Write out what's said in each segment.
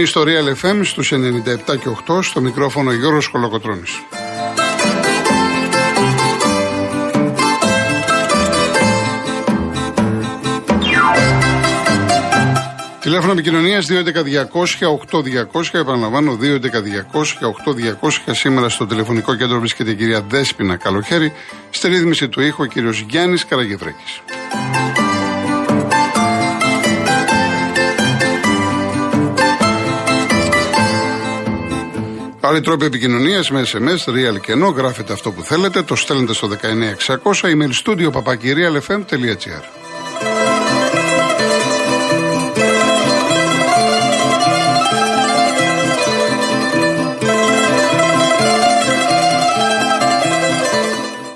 Είστε συντονισμένοι στο Real FM στους 97 και 8 στο μικρόφωνο Γιώργος Κολοκοτρώνης. Τηλέφωνο επικοινωνίας 211-200-8200. Επαναλαμβάνω, 211-200-8200. Σήμερα στο τηλεφωνικό κέντρο βρίσκεται η κυρία Δέσπινα Καλοχέρη. Στη ρύθμιση του ήχου ο κύριος Γιάννης Καραγευρέκη. Άλλοι τρόποι επικοινωνίας με SMS, real και ενώ γράφετε αυτό που θέλετε, το στέλνετε στο 19600 email studio papakirialfm.gr.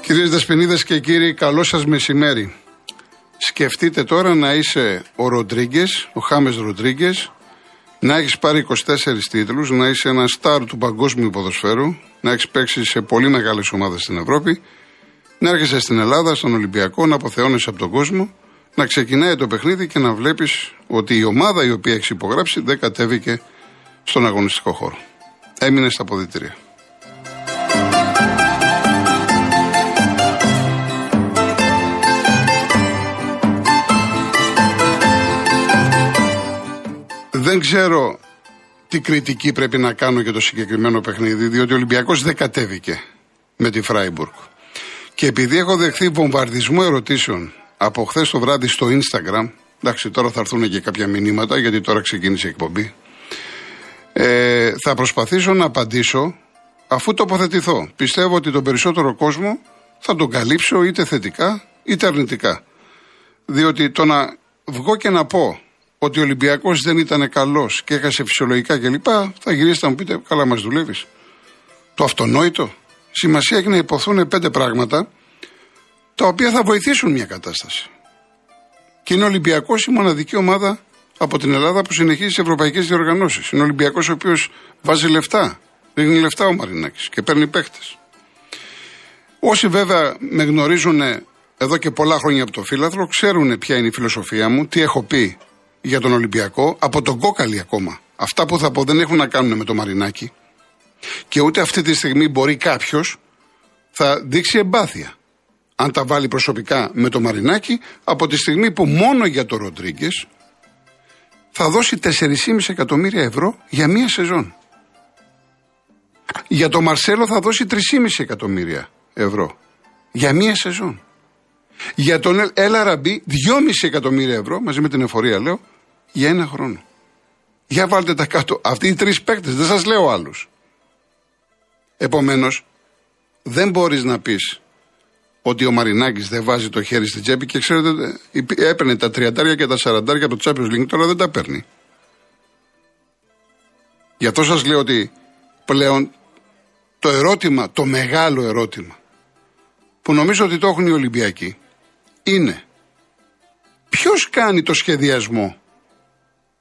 Κυρίες Δεσποινίδες και κύριοι, καλό σας μεσημέρι. Σκεφτείτε τώρα να είσαι ο Ροντρίγκες, ο Χάμες Ροντρίγκες, να έχεις πάρει 24 τίτλους, να είσαι ένα στάρ του παγκόσμιου ποδοσφαίρου, να έχεις παίξει σε πολύ μεγάλες ομάδες στην Ευρώπη, να έρχεσαι στην Ελλάδα, στον Ολυμπιακό, να αποθεώνεσαι από τον κόσμο, να ξεκινάει το παιχνίδι και να βλέπεις ότι η ομάδα η οποία έχεις υπογράψει δεν κατέβηκε στον αγωνιστικό χώρο. Έμεινες στα ποδητήρια. Δεν ξέρω τι κριτική πρέπει να κάνω για το συγκεκριμένο παιχνίδι, διότι ο Ολυμπιακός δεν κατέβηκε με τη Φράιμπουργκ. Και επειδή έχω δεχθεί βομβαρδισμό ερωτήσεων από χθες το βράδυ στο Instagram, εντάξει τώρα θα έρθουν και κάποια μηνύματα γιατί τώρα ξεκίνησε η εκπομπή, ε, θα προσπαθήσω να απαντήσω αφού τοποθετηθώ. Πιστεύω ότι τον περισσότερο κόσμο θα τον καλύψω είτε θετικά είτε αρνητικά. Διότι το να βγω και να πω ότι ο Ολυμπιακός δεν ήταν καλός και έχασε φυσιολογικά κλπ., θα γυρίσετε να μου πείτε, καλά μας δουλεύεις. Το αυτονόητο. Σημασία έχει να υποθούν πέντε πράγματα τα οποία θα βοηθήσουν μια κατάσταση. Και είναι ο Ολυμπιακός η μοναδική ομάδα από την Ελλάδα που συνεχίζει τις ευρωπαϊκές διοργανώσεις. Είναι ο Ολυμπιακός ο οποίος βάζει λεφτά. Ρίχνει λεφτά ο Μαρινάκης και παίρνει παίχτες. Όσοι βέβαια με γνωρίζουν εδώ και πολλά χρόνια από το φύλαθρο, ξέρουν ποια είναι η φιλοσοφία μου, τι έχω πει για τον Ολυμπιακό από τον Κόκαλη ακόμα. Αυτά που θα πω δεν έχουν να κάνουν με το Μαρινάκι. Και ούτε αυτή τη στιγμή μπορεί κάποιος θα δείξει εμπάθεια. Αν τα βάλει προσωπικά με το Μαρινάκι, από τη στιγμή που μόνο για το Ροντρίγκες θα δώσει 4,5 εκατομμύρια ευρώ για μία σεζόν. Για το Μαρσέλο θα δώσει 3,5 εκατομμύρια ευρώ για μία σεζόν. Για τον Έλα Ραμπή 2,5 εκατομμύρια ευρώ μαζί με την εφορία λέω για ένα χρόνο. Για βάλτε τα κάτω. Αυτοί οι τρεις παίκτες, δεν σας λέω άλλους. Επομένως, δεν μπορείς να πεις ότι ο Μαρινάκης δεν βάζει το χέρι στην τσέπη και ξέρετε, έπαιρνε τα 30 και τα 40 από το Champions League, τώρα δεν τα παίρνει. Γι' αυτό σας λέω ότι πλέον το ερώτημα, το μεγάλο ερώτημα, που νομίζω ότι το έχουν οι Ολυμπιακοί, είναι ποιος κάνει το σχεδιασμό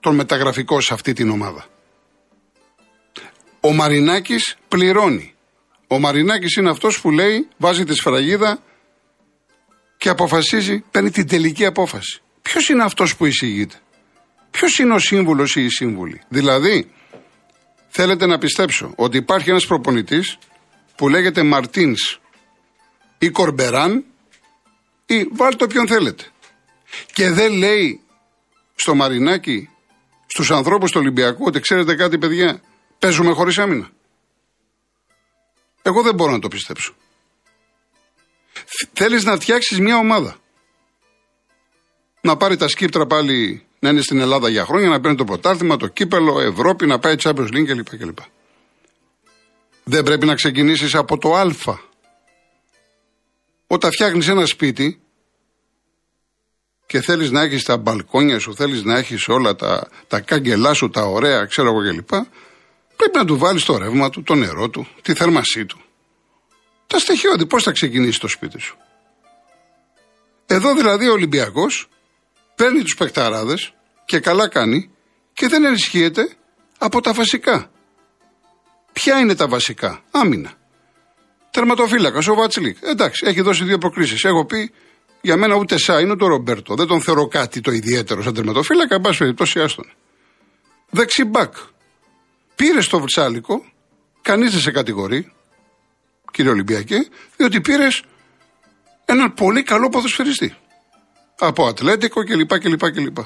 τον μεταγραφικό σε αυτή την ομάδα. Ο Μαρινάκης πληρώνει. Ο Μαρινάκης είναι αυτός που λέει, βάζει τη σφραγίδα και αποφασίζει, παίρνει την τελική απόφαση. Ποιος είναι αυτός που εισηγείται; Ποιος είναι ο σύμβουλος ή η σύμβουλη; Δηλαδή, θέλετε να πιστέψω ότι υπάρχει ένας προπονητής που λέγεται Μαρτίνς ή Κορμπεράν ή βάλτε όποιον θέλετε. Και δεν λέει στο Μαρινάκι στους ανθρώπους του Ολυμπιακού ότι ξέρετε κάτι, παιδιά, παίζουμε χωρίς άμυνα. Εγώ δεν μπορώ να το πιστέψω. Θέλεις να φτιάξεις μια ομάδα. Να πάρει τα σκύπτρα πάλι να είναι στην Ελλάδα για χρόνια, να παίρνει το πρωτάθλημα, το κύπελο, Ευρώπη, να πάει Champions League κλπ. κλπ. Δεν πρέπει να ξεκινήσεις από το Α. Όταν φτιάχνεις ένα σπίτι, και θέλεις να έχεις τα μπαλκόνια σου, θέλεις να έχεις όλα τα, τα κάγκελά σου, τα ωραία, ξέρω εγώ κλπ. Πρέπει να του βάλεις το ρεύμα του, το νερό του, τη θέρμασή του. Τα στοιχειώδη, πώς θα ξεκινήσει το σπίτι σου. Εδώ δηλαδή ο Ολυμπιακός παίρνει τους παιχταράδες και καλά κάνει και δεν ενισχύεται από τα βασικά. Ποια είναι τα βασικά, άμυνα. Τερματοφύλακας, ο Βατσλίκ. Εντάξει, έχει δώσει δύο προκλήσει. Έχω πει για μένα ούτε Σά είναι ούτε ο Ρομπέρτο. Δεν τον θεωρώ κάτι το ιδιαίτερο σαν τερματοφύλακα. Εν πάση περιπτώσει, άστον. δεξιμπάκ. Πήρε το Βρυσάλικο, κανείς δεν σε κατηγορεί, κύριε Ολυμπιακέ, διότι πήρες έναν πολύ καλό ποδοσφαιριστή. Από Ατλέτικο κλπ. κλπ, κλπ.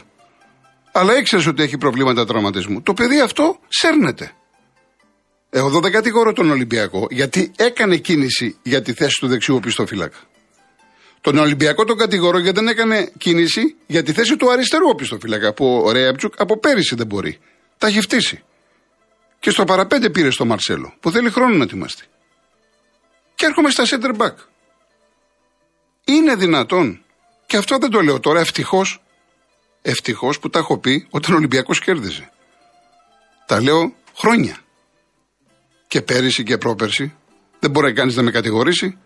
Αλλά ήξερες ότι έχει προβλήματα τραυματισμού. Το παιδί αυτό σέρνεται. Εγώ δεν κατηγορώ τον Ολυμπιακό, γιατί έκανε κίνηση για τη θέση του δεξιού οπισθοφύλακα. Τον Ολυμπιακό τον κατηγορώ γιατί δεν έκανε κίνηση για τη θέση του αριστερού οπισθοφύλακα. Που ο Ρέαμπτσουκ από πέρυσι δεν μπορεί. Τα έχει φτύσει. Και στο παραπέντε πήρε στο Μαρσέλο, που θέλει χρόνο να ετοιμαστεί. Και έρχομαι στα center back. Είναι δυνατόν, και αυτό δεν το λέω τώρα, ευτυχώς, ευτυχώς που τα έχω πει όταν ο Ολυμπιακός κέρδιζε. Τα λέω χρόνια. Και πέρυσι και πρόπερσι. Δεν μπορεί κανείς να με κατηγορήσει.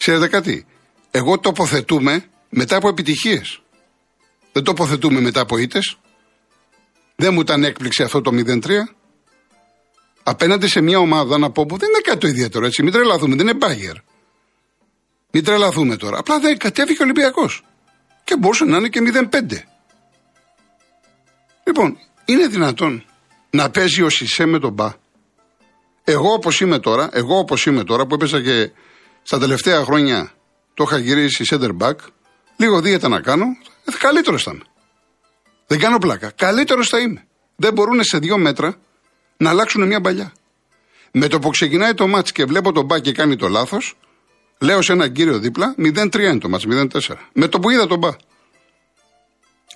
Ξέρετε κάτι; Εγώ τοποθετούμε μετά από επιτυχίες. Δεν τοποθετούμε μετά από ήττες. Δεν μου ήταν έκπληξη αυτό το 0-3. Απέναντι σε μια ομάδα να πω που δεν είναι κάτι το ιδιαίτερο έτσι. Μην τρελαθούμε, δεν είναι μπάγερ. Μην τρελαθούμε τώρα. Απλά δεν κατέβηκε ο Ολυμπιακός. Και μπορούσε να είναι και 0-5. Λοιπόν, είναι δυνατόν να παίζει ο Σισε με τον Μπα. Εγώ όπως είμαι τώρα, εγώ όπως είμαι τώρα που έπαιζα και στα τελευταία χρόνια το είχα γυρίσει center back, λίγο δίαιτα να κάνω, ε, καλύτερος ήταν. Δεν κάνω πλάκα. Καλύτερος θα είμαι. Δεν μπορούν σε δύο μέτρα να αλλάξουν μια παλιά. Με το που ξεκινάει το μάτς και βλέπω τον μπα και κάνει το λάθος, λέω σε έναν κύριο δίπλα 0-3 είναι το μάτς, 0-4. Με το που είδα τον μπα.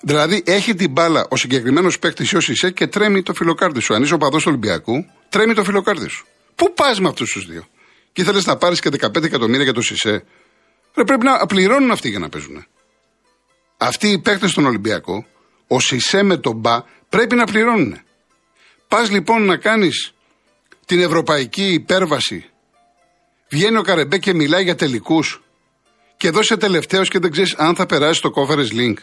Δηλαδή έχει την μπάλα ο συγκεκριμένος παίκτης ω είσαι και τρέμει το φιλοκάρδι σου. Αν είσαι ο παδός του Ολυμπιακού, τρέμει το φιλοκάρδι σου. Πού πας με αυτούς τους δύο; Και ήθελες να πάρεις και 15 εκατομμύρια για το Σισε. Ρε, πρέπει να πληρώνουν αυτοί για να παίζουν. Αυτοί οι παίκτες στον Ολυμπιακό, ο Σισε με τον Μπα, πρέπει να πληρώνουν. Πας λοιπόν να κάνεις την ευρωπαϊκή υπέρβαση. Βγαίνει ο Καρεμπέ και μιλάει για τελικούς. Και εδώ είσαι τελευταίος και δεν ξέρεις αν θα περάσει το conference link.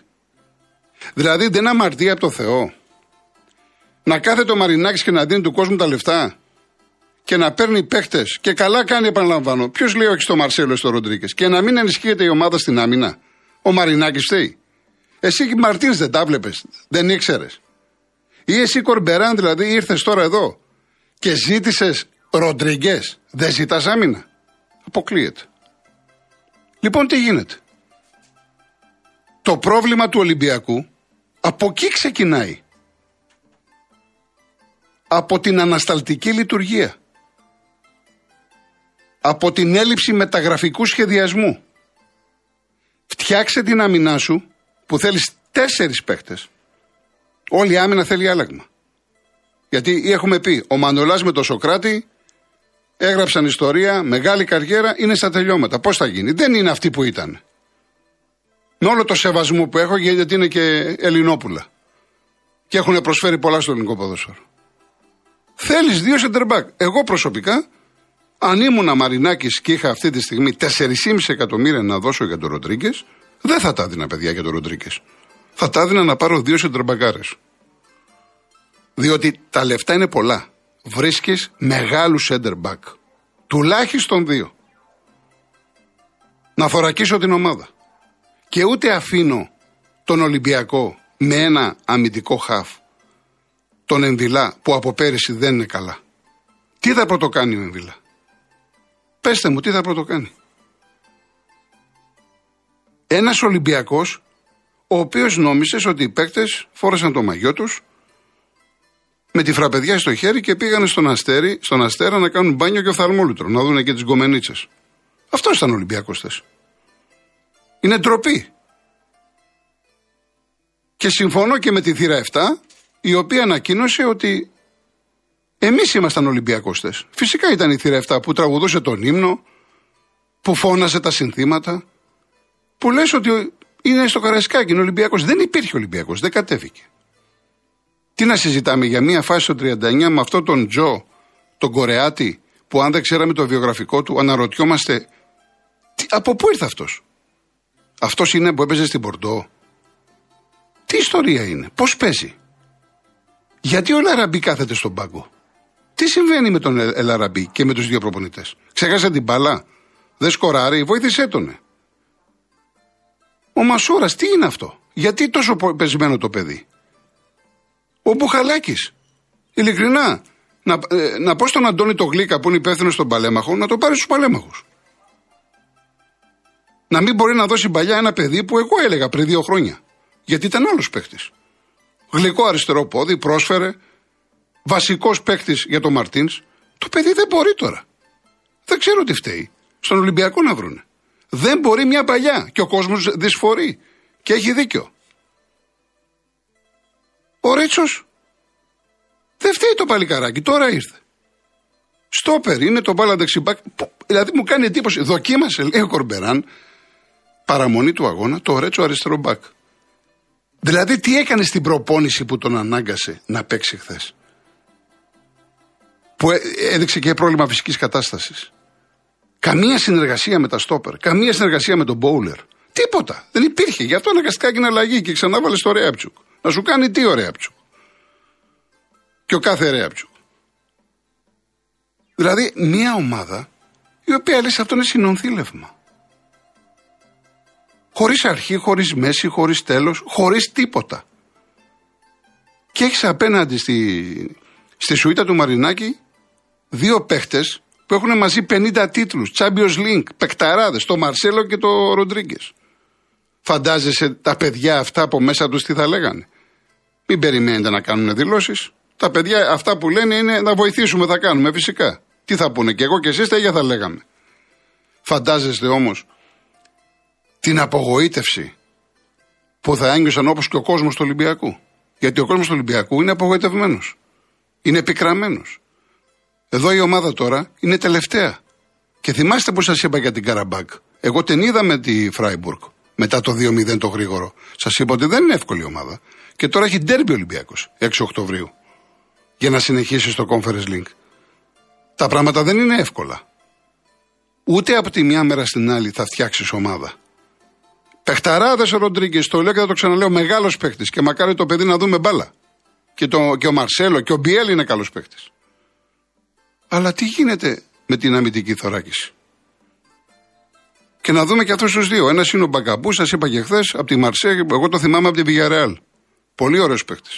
Δηλαδή δεν αμαρτία από το Θεό. Να κάθεται ο Μαρινάκης και να δίνει του κόσμου τα λεφτά και να παίρνει παίχτες. Και καλά κάνει, επαναλαμβάνω. Ποιος λέει όχι στο Μαρσέλο στο Ροντρίκε. Και να μην ενισχύεται η ομάδα στην άμυνα. Ο Μαρινάκης φταίει. Εσύ μαρτύρε δεν τα βλέπει. Δεν ήξερες. Ή εσύ Κορμπεράν δηλαδή ήρθες τώρα εδώ και ζήτησες Ροντρίγκες. Δεν ζητάς άμυνα. Αποκλείεται. Λοιπόν, τι γίνεται; Το πρόβλημα του Ολυμπιακού από εκεί ξεκινάει. Από την ανασταλτική λειτουργία. Από την έλλειψη μεταγραφικού σχεδιασμού. Φτιάξε την άμυνά σου που θέλεις τέσσερις παίχτες. Όλη η άμυνα θέλει άλλαγμα. Γιατί έχουμε πει, ο Μανολάς με τον Σοκράτη έγραψαν ιστορία, μεγάλη καριέρα, είναι στα τελειώματα. Πώς θα γίνει; Δεν είναι αυτή που ήταν. Με όλο το σεβασμό που έχω γιατί είναι και Ελληνόπουλα. Και έχουν προσφέρει πολλά στο ελληνικό ποδόσφαιρο. Θέλεις δύο σεντερμπάκ. Εγώ προσωπικά, αν ήμουν Μαρινάκης και είχα αυτή τη στιγμή 4,5 εκατομμύρια να δώσω για τον Ροντρίγκες, δεν θα τα έδινα παιδιά για τον Ροντρίγκες. Θα τα έδινα να πάρω δύο σεντερμπακάρε. Διότι τα λεφτά είναι πολλά. Βρίσκεις μεγάλους σεντερμπακ. Τουλάχιστον δύο. Να θωρακίσω την ομάδα και ούτε αφήνω τον Ολυμπιακό με ένα αμυντικό χαφ, τον Εμβιλά που από πέρυσι δεν είναι καλά. Τι θα πρωτοκάνει ο Εμβιλά. Πέστε μου τι θα πρωτοκάνει. Ένας Ολυμπιακός ο οποίος νόμισε ότι οι παίκτες φόρεσαν το μαγιό τους με τη φραπεδιά στο χέρι και πήγανε στον, αστέρι, στον αστέρα να κάνουν μπάνιο και οφθαλμόλουτρο, να δουν και τις γκομενίτσες. Αυτός ήταν ο Ολυμπιακός θες. Είναι ντροπή. Και συμφωνώ και με τη θύρα 7, η οποία ανακοίνωσε ότι εμείς ήμασταν Ολυμπιακό Φυσικά ήταν η θύρα 7 που τραγουδούσε τον ύμνο, που φώνασε τα συνθήματα, που λες ότι είναι στο Καραϊσκάκι, είναι Ολυμπιακός. Δεν υπήρχε Ολυμπιακός, δεν κατέβηκε. Τι να συζητάμε για μια φάση στο 39 με αυτόν τον Τζο, τον Κορεάτη, που αν δεν ξέραμε το βιογραφικό του, αναρωτιόμαστε τι, από πού ήρθε αυτός; Αυτός είναι που έπαιζε στην Πορντό. Τι ιστορία είναι, πώς παίζει; Γιατί ο Ελαραμπή κάθεται στον πάγκο; Τι συμβαίνει με τον Ελαραμπή και με του δύο προπονητέ. Ξέχασε την μπάλα. Δεν σκοράρει, βοήθησέ τον. Ο Μασούρα, τι είναι αυτό. Γιατί τόσο πεσμένο το παιδί. Ο Μπουχαλάκη. Ειλικρινά. Να, ε, να πω στον Αντώνη το Γλίκα που είναι υπεύθυνο στον Παλέμαχο να το πάρει στου Παλέμαχου. Να μην μπορεί να δώσει παλιά ένα παιδί που εγώ έλεγα πριν δύο χρόνια. Γιατί ήταν άλλο παίχτη. Γλυκό αριστερό πόδι, πρόσφερε. Βασικός παίχτη για τον Μαρτίνς. Το παιδί δεν μπορεί τώρα. Δεν ξέρω τι φταίει. Στον Ολυμπιακό να βρούνε. Δεν μπορεί μια παλιά. Και ο κόσμος δυσφορεί. Και έχει δίκιο. Ο Ρίτσο δεν φταίει το παλικαράκι, τώρα ήρθε. Στόπερ είναι το μπάλα δεξιμπάκ. Δηλαδή μου κάνει εντύπωση. Δοκίμασε, λέει ο Κορμπεράν, παραμονή του αγώνα, το Ρέτσο αριστερό μπακ. Δηλαδή τι έκανε στην προπόνηση που τον ανάγκασε να παίξει χθες; Που έδειξε και πρόβλημα φυσικής κατάστασης. Καμία συνεργασία με τα στόπερ. Καμία συνεργασία με τον μπόουλερ. Τίποτα. Δεν υπήρχε. Γι' αυτό αναγκαστικά έγινε αλλαγή και ξανά βάλε το Ρέαπτσουκ. Να σου κάνει τι ο Ρέαπτσουκ. Και ο κάθε Ρέαπτσουκ. Δηλαδή μια ομάδα η οποία λε αυτό είναι συνονθήλευμα. Χωρίς αρχή, χωρίς μέση, χωρίς τέλος, χωρίς τίποτα. Και έχεις απέναντι στη, στη σουίτα του Μαρινάκη δύο παίχτες που έχουν μαζί 50 τίτλους. Champions League, παικταράδες, το Μαρσέλο και το Ροντρίγκε. Φαντάζεσαι τα παιδιά αυτά από μέσα τους τι θα λέγανε; Μην περιμένετε να κάνουν δηλώσεις. Τα παιδιά αυτά που λένε είναι να βοηθήσουμε, θα κάνουμε φυσικά. Τι θα πούνε και εγώ και εσείς τα ίδια θα λέγαμε. Φαντάζεστε όμως την απογοήτευση που θα ένιωσαν όπως και ο κόσμος του Ολυμπιακού. Γιατί ο κόσμος του Ολυμπιακού είναι απογοητευμένος. Είναι επικραμένο. Εδώ η ομάδα τώρα είναι τελευταία. Και θυμάστε που σας είπα για την Καραμπάκ. Εγώ την είδα με τη Φράιμπουργκ μετά το 2-0 το γρήγορο. Σας είπα ότι δεν είναι εύκολη ομάδα. Και τώρα έχει ντέρμπι Ολυμπιακός 6 Οκτωβρίου για να συνεχίσει στο Conference Link. Τα πράγματα δεν είναι εύκολα. Ούτε από τη μια μέρα στην άλλη θα φτιάξεις ομάδα. Πεχταράδες ο Ροντρίγκες, το λέω και θα το ξαναλέω, μεγάλος παίχτη και μακάρι το παιδί να δούμε μπάλα. Και, το, και ο Μαρσέλο και ο Μπιέλ είναι καλός παίχτη. Αλλά τι γίνεται με την αμυντική θωράκιση; Και να δούμε και αυτούς τους δύο. Ένας είναι ο Μπαγκαμπού, σας είπα και χθες, από τη Μαρσέ, εγώ το θυμάμαι από τη Βηγιαρεάλ. Πολύ ωραίος παίχτη.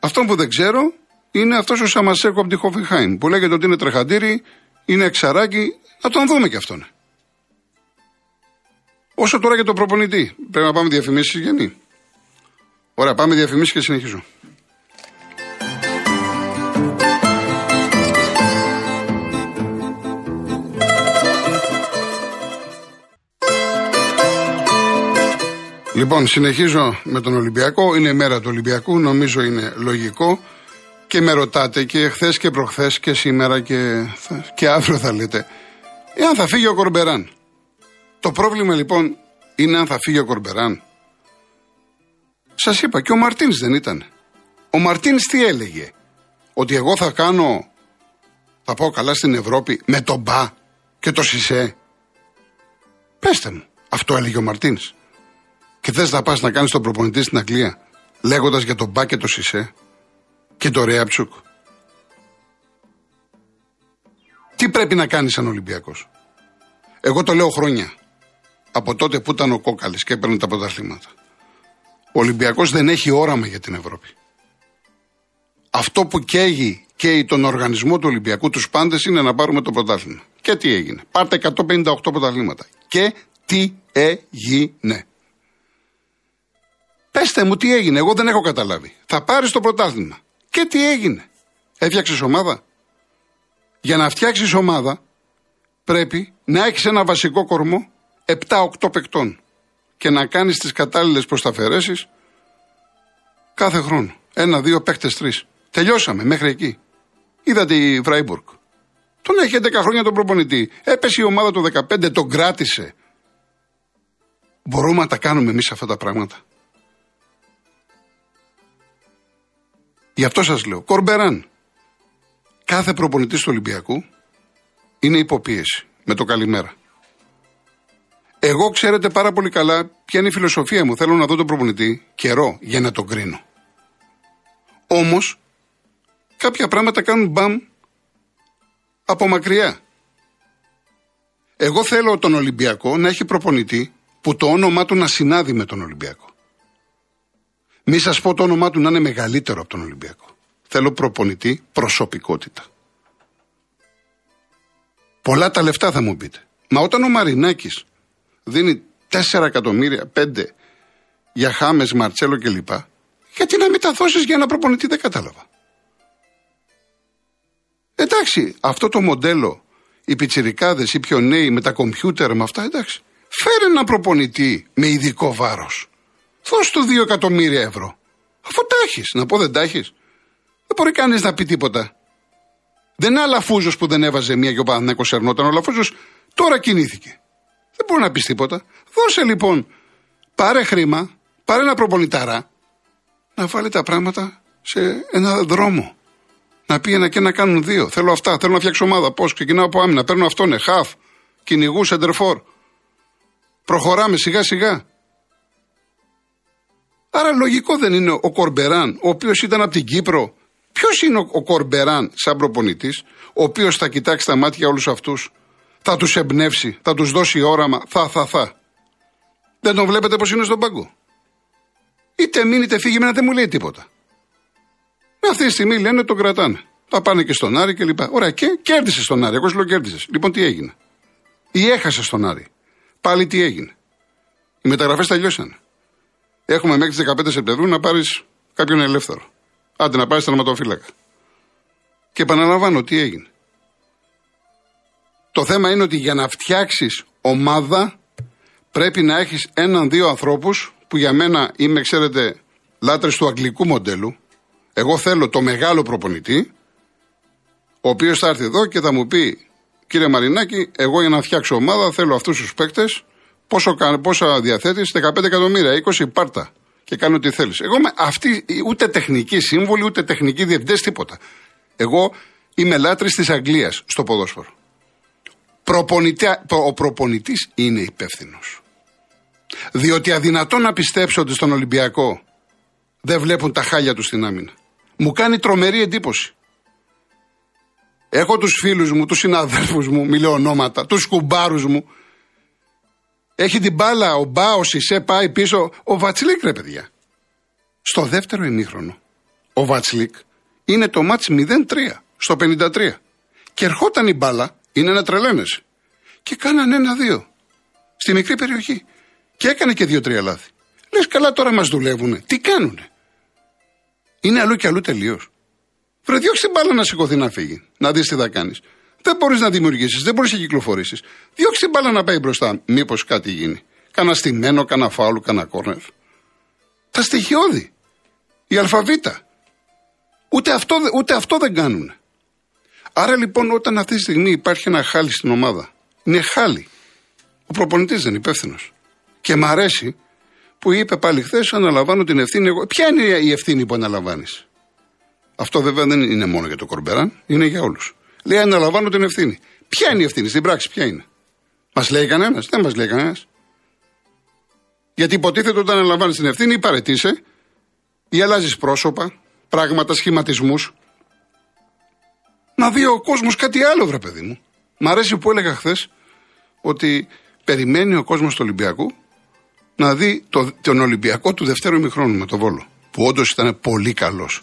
Αυτό που δεν ξέρω είναι αυτός ο Σαμασέκο από τη Χόφιχάιν που λέγεται ότι είναι τρεχαντήρι, είναι εξαράκι. Να τον δούμε και αυτόν. Όσο τώρα για τον προπονητή. Πρέπει να πάμε διαφημίσεις, Γενή. Ωραία, πάμε διαφημίσεις και συνεχίζω. Λοιπόν, συνεχίζω με τον Ολυμπιακό. Είναι η μέρα του Ολυμπιακού, νομίζω είναι λογικό. Και με ρωτάτε και χθες και προχθές και σήμερα και, και αύριο θα λέτε. Εάν θα φύγει ο Κορμπεράν. Το πρόβλημα λοιπόν είναι αν θα φύγει ο Κορμπεράν. Σας είπα και ο Μαρτίνς δεν ήταν. Ο Μαρτίνς τι έλεγε; Ότι εγώ θα κάνω, θα πάω καλά στην Ευρώπη με τον Μπα και το Σισε. Πέστε μου, αυτό έλεγε ο Μαρτίνς και θες να πας να κάνεις τον προπονητή στην Αγγλία, λέγοντας για τον Μπά και το Σισε και το Ρέαψουκ. Τι πρέπει να κάνεις σαν Ολυμπιακός; Εγώ το λέω χρόνια. Από τότε που ήταν ο Κόκαλης και έπαιρνε τα πρωταθλήματα. Ο Ολυμπιακός δεν έχει όραμα για την Ευρώπη. Αυτό που καίγει, καίει τον οργανισμό του Ολυμπιακού, τους πάντες, είναι να πάρουμε το πρωτάθλημα. Και τι έγινε. Πάρτε 158 πρωταθλήματα. Και τι έγινε. Πέστε μου τι έγινε, εγώ δεν έχω καταλάβει. Θα πάρεις το πρωτάθλημα. Και τι έγινε. Έφτιαξες ομάδα. Για να φτιάξεις ομάδα πρέπει να έχεις ένα βασικό κορμό 7-8 παικτών και να κάνεις τις κατάλληλες προσταφαιρέσει κάθε χρόνο. Ένα-δύο παίκτες τρεις. Τελειώσαμε μέχρι εκεί. Είδα τη Φράιμπουργκ. Τον έχει 11 χρόνια τον προπονητή. Έπεσε η ομάδα του 15, τον κράτησε. Μπορούμε να τα κάνουμε εμείς αυτά τα πράγματα. Γι' αυτό σας λέω. Κορμπεράν. Κάθε προπονητής του Ολυμπιακού είναι υποπίεση. Με το καλημέρα. Εγώ ξέρετε πάρα πολύ καλά ποια είναι η φιλοσοφία μου. Θέλω να δω τον προπονητή καιρό για να τον κρίνω. Όμως, κάποια πράγματα κάνουν μπαμ από μακριά. Εγώ θέλω τον Ολυμπιακό να έχει προπονητή που το όνομά του να συνάδει με τον Ολυμπιακό. Μη σας πω το όνομά του να είναι μεγαλύτερο από τον Ολυμπιακό. Θέλω προπονητή προσωπικότητα. Πολλά τα λεφτά θα μου πείτε. Μα όταν ο Μαρινάκης δίνει 4 εκατομμύρια, 5 για Χάμες, Μαρτσέλο κλπ. Γιατί να μην τα δώσεις για ένα προπονητή, δεν κατάλαβα. Εντάξει, αυτό το μοντέλο, οι πιτσιρικάδες, οι πιο νέοι με τα κομπιούτερ, με αυτά, εντάξει. Φέρε ένα προπονητή με ειδικό βάρος. Δώσ' του 2 εκατομμύρια ευρώ. Αφού τα έχεις, να πω δεν τα έχεις. Δεν μπορεί κανείς να πει τίποτα. Δεν είναι αλαφούζος που δεν έβαζε μία και ο Παναθυνέκο ερνόταν. Ο αλαφούζος τώρα κινήθηκε. Δεν μπορεί να πεις τίποτα. Δώσε λοιπόν, πάρε χρήμα, πάρε ένα προπονητάρα, να βάλει τα πράγματα σε ένα δρόμο. Να πει ένα και να κάνουν δύο. Θέλω αυτά, θέλω να φτιάξω ομάδα. Πώς, ξεκινάω από άμυνα, παίρνω αυτόν, ναι, χαφ, κυνηγού, σεντερφόρ. Προχωράμε σιγά σιγά. Άρα λογικό δεν είναι ο Κορμπεράν, ο οποίος ήταν από την Κύπρο. Ποιος είναι ο, Κορμπεράν, σαν προπονητής, ο οποίος θα κοιτάξει τα μάτια όλους αυτούς, θα τους εμπνεύσει, θα τους δώσει όραμα, θα, θα, θα. Δεν τον βλέπετε πώ είναι στον πάγκο; Είτε μείνει είτε φύγει, μένα δεν μου λέει τίποτα. Αυτή τη στιγμή λένε τον κρατάνε. Θα πάνε και στον Άρη κλπ. Ωραία, και κέρδισε στον Άρη. Εγώ σου λέω κέρδισες. Λοιπόν, τι έγινε; Ή έχασε στον Άρη. Πάλι τι έγινε; Οι μεταγραφές τελειώσαν. Έχουμε μέχρι τις 15 Σεπτεμβρίου να πάρεις κάποιον ελεύθερο. Άντε να πάρεις τερματοφύλακα. Και επαναλαμβάνω τι έγινε. Το θέμα είναι ότι για να φτιάξεις ομάδα πρέπει να έχεις έναν-δύο ανθρώπους που για μένα είμαι, ξέρετε, λάτρε του αγγλικού μοντέλου. Εγώ θέλω το μεγάλο προπονητή, ο οποίος θα έρθει εδώ και θα μου πει, κύριε Μαρινάκη, εγώ για να φτιάξω ομάδα θέλω αυτούς τους παίκτες. Πόσο, πόσα διαθέτεις, 15 εκατομμύρια, 20 πάρτα και κάνω ό,τι θέλεις. Εγώ είμαι αυτή, ούτε τεχνική σύμβολη, ούτε τεχνική διευθυντέ, τίποτα. Εγώ είμαι λάτρης της Αγγλίας στο ποδόσφαιρο. ο προπονητής είναι υπεύθυνος. Διότι αδυνατόν να πιστέψω ότι στον Ολυμπιακό δεν βλέπουν τα χάλια τους στην άμυνα. Μου κάνει τρομερή εντύπωση. Έχω τους φίλους μου, τους συναδέλφους μου, μιλώ ονόματα, τους κουμπάρους μου. Έχει την μπάλα, ο Μπάος, η Σε πάει πίσω. Ο Βατσλίκ, ρε παιδιά. Στο δεύτερο ημίχρονο, ο Βατσλίκ είναι το μάτς 0-3 στο 53. Και ερχόταν η μπάλα, είναι να τρελαίνεσαι. Και κάνανε ένα-δύο. Στη μικρή περιοχή. Και έκανε και δύο-τρία λάθη. Λες καλά τώρα μας δουλεύουνε. Τι κάνουνε; Είναι αλλού και αλλού τελείως. Βρε, διώξει την μπάλα να σηκωθεί να φύγει. Να δεις τι θα κάνεις. Δεν μπορείς να δημιουργήσεις, δεν μπορείς να κυκλοφορήσεις. Διώξει την μπάλα να πάει μπροστά. Μήπως κάτι γίνει. Κάνα στημένο, κάνα φάουλ, κάνα κόρνερ. Τα στοιχειώδη. Η αλφαβήτα. Ούτε αυτό, ούτε αυτό δεν κάνουν. Άρα λοιπόν όταν αυτή τη στιγμή υπάρχει ένα χάλι στην ομάδα, είναι χάλι. Ο προπονητής δεν είναι υπεύθυνος. Και μ' αρέσει που είπε πάλι χθες: Αναλαμβάνω την ευθύνη εγώ. Ποια είναι η ευθύνη που αναλαμβάνεις; Αυτό βέβαια δεν είναι μόνο για το Κορμπεράν, είναι για όλους. Λέει: Αναλαμβάνω την ευθύνη. Ποια είναι η ευθύνη, στην πράξη, ποια είναι; Μας λέει κανένας, δεν μας λέει κανένας. Γιατί υποτίθεται όταν αναλαμβάνεις την ευθύνη ή παρετήσει ή αλλάζεις πρόσωπα, πράγματα, σχηματισμούς. Να δει ο κόσμος κάτι άλλο, βρε παιδί μου. Μ' αρέσει που έλεγα χθες ότι περιμένει ο κόσμος του Ολυμπιακού να δει το, τον Ολυμπιακό του δευτέρου ημιχρόνου με τον Βόλο. Που όντως ήταν πολύ καλός.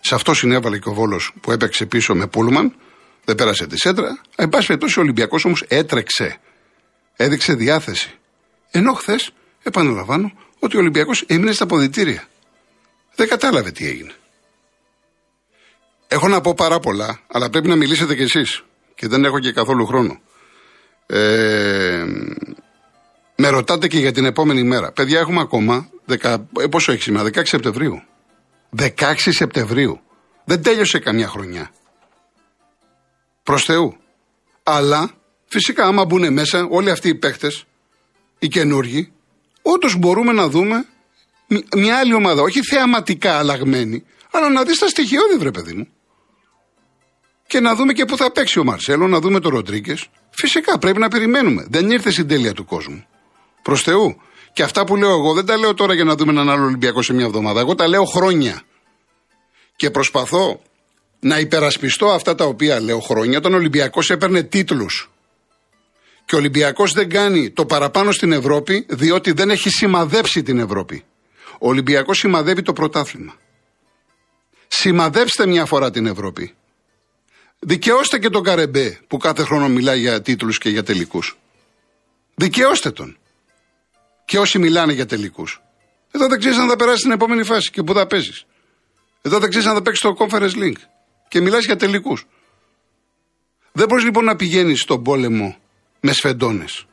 Σε αυτό συνέβαλε και ο Βόλος που έπαιξε πίσω με Πούλμαν. Δεν πέρασε τη σέντρα. Εν πάση περιπτώσει, ο Ολυμπιακός όμως έτρεξε. Έδειξε διάθεση. Ενώ χθες, επαναλαμβάνω, ότι ο Ολυμπιακός έμεινε στα ποδητήρια. Δεν κατάλαβε τι έγινε. Έχω να πω πάρα πολλά, αλλά πρέπει να μιλήσετε κι εσείς. Και δεν έχω και καθόλου χρόνο. Ε, με ρωτάτε και για την επόμενη μέρα. Παιδιά, έχουμε ακόμα. Δεκα, ε, πόσο έχει σήμερα, 16 Σεπτεμβρίου. 16 Σεπτεμβρίου. Δεν τέλειωσε καμιά χρονιά. Προς Θεού. Αλλά φυσικά, άμα μπουν μέσα όλοι αυτοί οι παίχτες, οι καινούργοι, όντως μπορούμε να δούμε μια άλλη ομάδα. Όχι θεαματικά αλλαγμένη, αλλά να δεις τα στοιχειώδη, βρε παιδί μου. Και να δούμε και πού θα παίξει ο Μαρσέλο, να δούμε τον Ροντρίκε. Φυσικά πρέπει να περιμένουμε. Δεν ήρθε στην τέλεια του κόσμου. Προς Θεού. Και αυτά που λέω εγώ δεν τα λέω τώρα για να δούμε έναν άλλο Ολυμπιακό σε μια εβδομάδα. Εγώ τα λέω χρόνια. Και προσπαθώ να υπερασπιστώ αυτά τα οποία λέω χρόνια. Όταν ο Ολυμπιακός έπαιρνε τίτλους. Και ο Ολυμπιακός δεν κάνει το παραπάνω στην Ευρώπη, διότι δεν έχει σημαδέψει την Ευρώπη. Ο Ολυμπιακός σημαδεύει το πρωτάθλημα. Σημαδεύστε μια φορά την Ευρώπη. Δικαιώστε και τον Καρεμπέ που κάθε χρόνο μιλάει για τίτλους και για τελικούς. Δικαιώστε τον. Και όσοι μιλάνε για τελικούς. Εδώ δεν ξέρεις αν θα περάσει στην επόμενη φάση και πού θα παίζεις. Εδώ δεν ξέρεις αν θα παίξει το Conference Link. Και μιλάς για τελικούς. Δεν μπορείς λοιπόν να πηγαίνεις στον πόλεμο με σφεντώνες.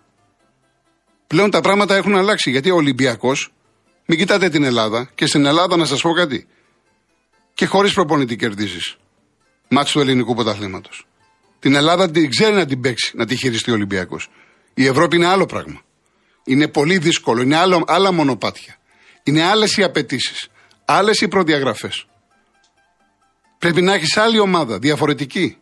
Πλέον τα πράγματα έχουν αλλάξει γιατί ο Ολυμπιακός, μην κοιτάτε την Ελλάδα και στην Ελλάδα να σας πω κάτι. Και χωρίς προπονητή κερδίζεις. Μάτσο του ελληνικού πρωταθλήματος. Την Ελλάδα την ξέρει να την παίξει, να τη χειριστεί ο Ολυμπιακός. Η Ευρώπη είναι άλλο πράγμα. Είναι πολύ δύσκολο, είναι άλλο, άλλα μονοπάτια. Είναι άλλες οι απαιτήσεις, άλλες οι προδιαγραφές. Πρέπει να έχεις άλλη ομάδα, διαφορετική.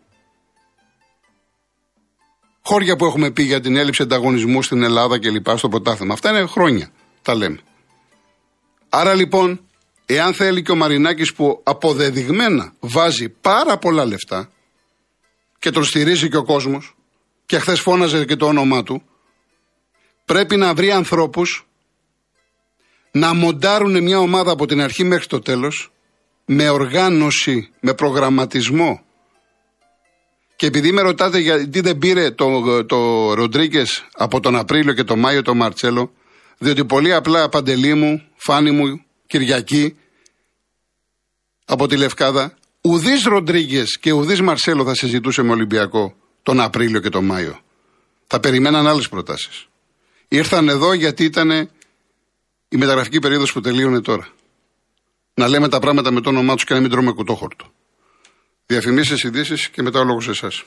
Χώρια που έχουμε πει για την έλλειψη ανταγωνισμού στην Ελλάδα και λοιπά στο πρωτάθλημα. Αυτά είναι χρόνια, τα λέμε. Άρα λοιπόν, εάν θέλει και ο Μαρινάκης που αποδεδειγμένα βάζει πάρα πολλά λεφτά και τον στηρίζει και ο κόσμος και χθες φώναζε και το όνομά του, πρέπει να βρει ανθρώπους να μοντάρουν μια ομάδα από την αρχή μέχρι το τέλος με οργάνωση, με προγραμματισμό. Και επειδή με ρωτάτε γιατί δεν πήρε το, το Ροντρίγκες από τον Απρίλιο και τον Μάιο το Μαρτσέλο, διότι πολύ απλά παντελή μου, φάνη μου, Κυριακή, από τη Λευκάδα, ουδή Ροντρίγκες και ουδή Μαρσέλο θα συζητούσε με Ολυμπιακό τον Απρίλιο και τον Μάιο. Θα περιμέναν άλλες προτάσεις. Ήρθαν εδώ γιατί ήταν η μεταγραφική περίοδος που τελείωνε τώρα να λέμε τα πράγματα με το όνομά τους και να μην τρώμε κουτόχορτο. Διαφημίσεις, ειδήσεις και μετά ο λόγος σε εσάς.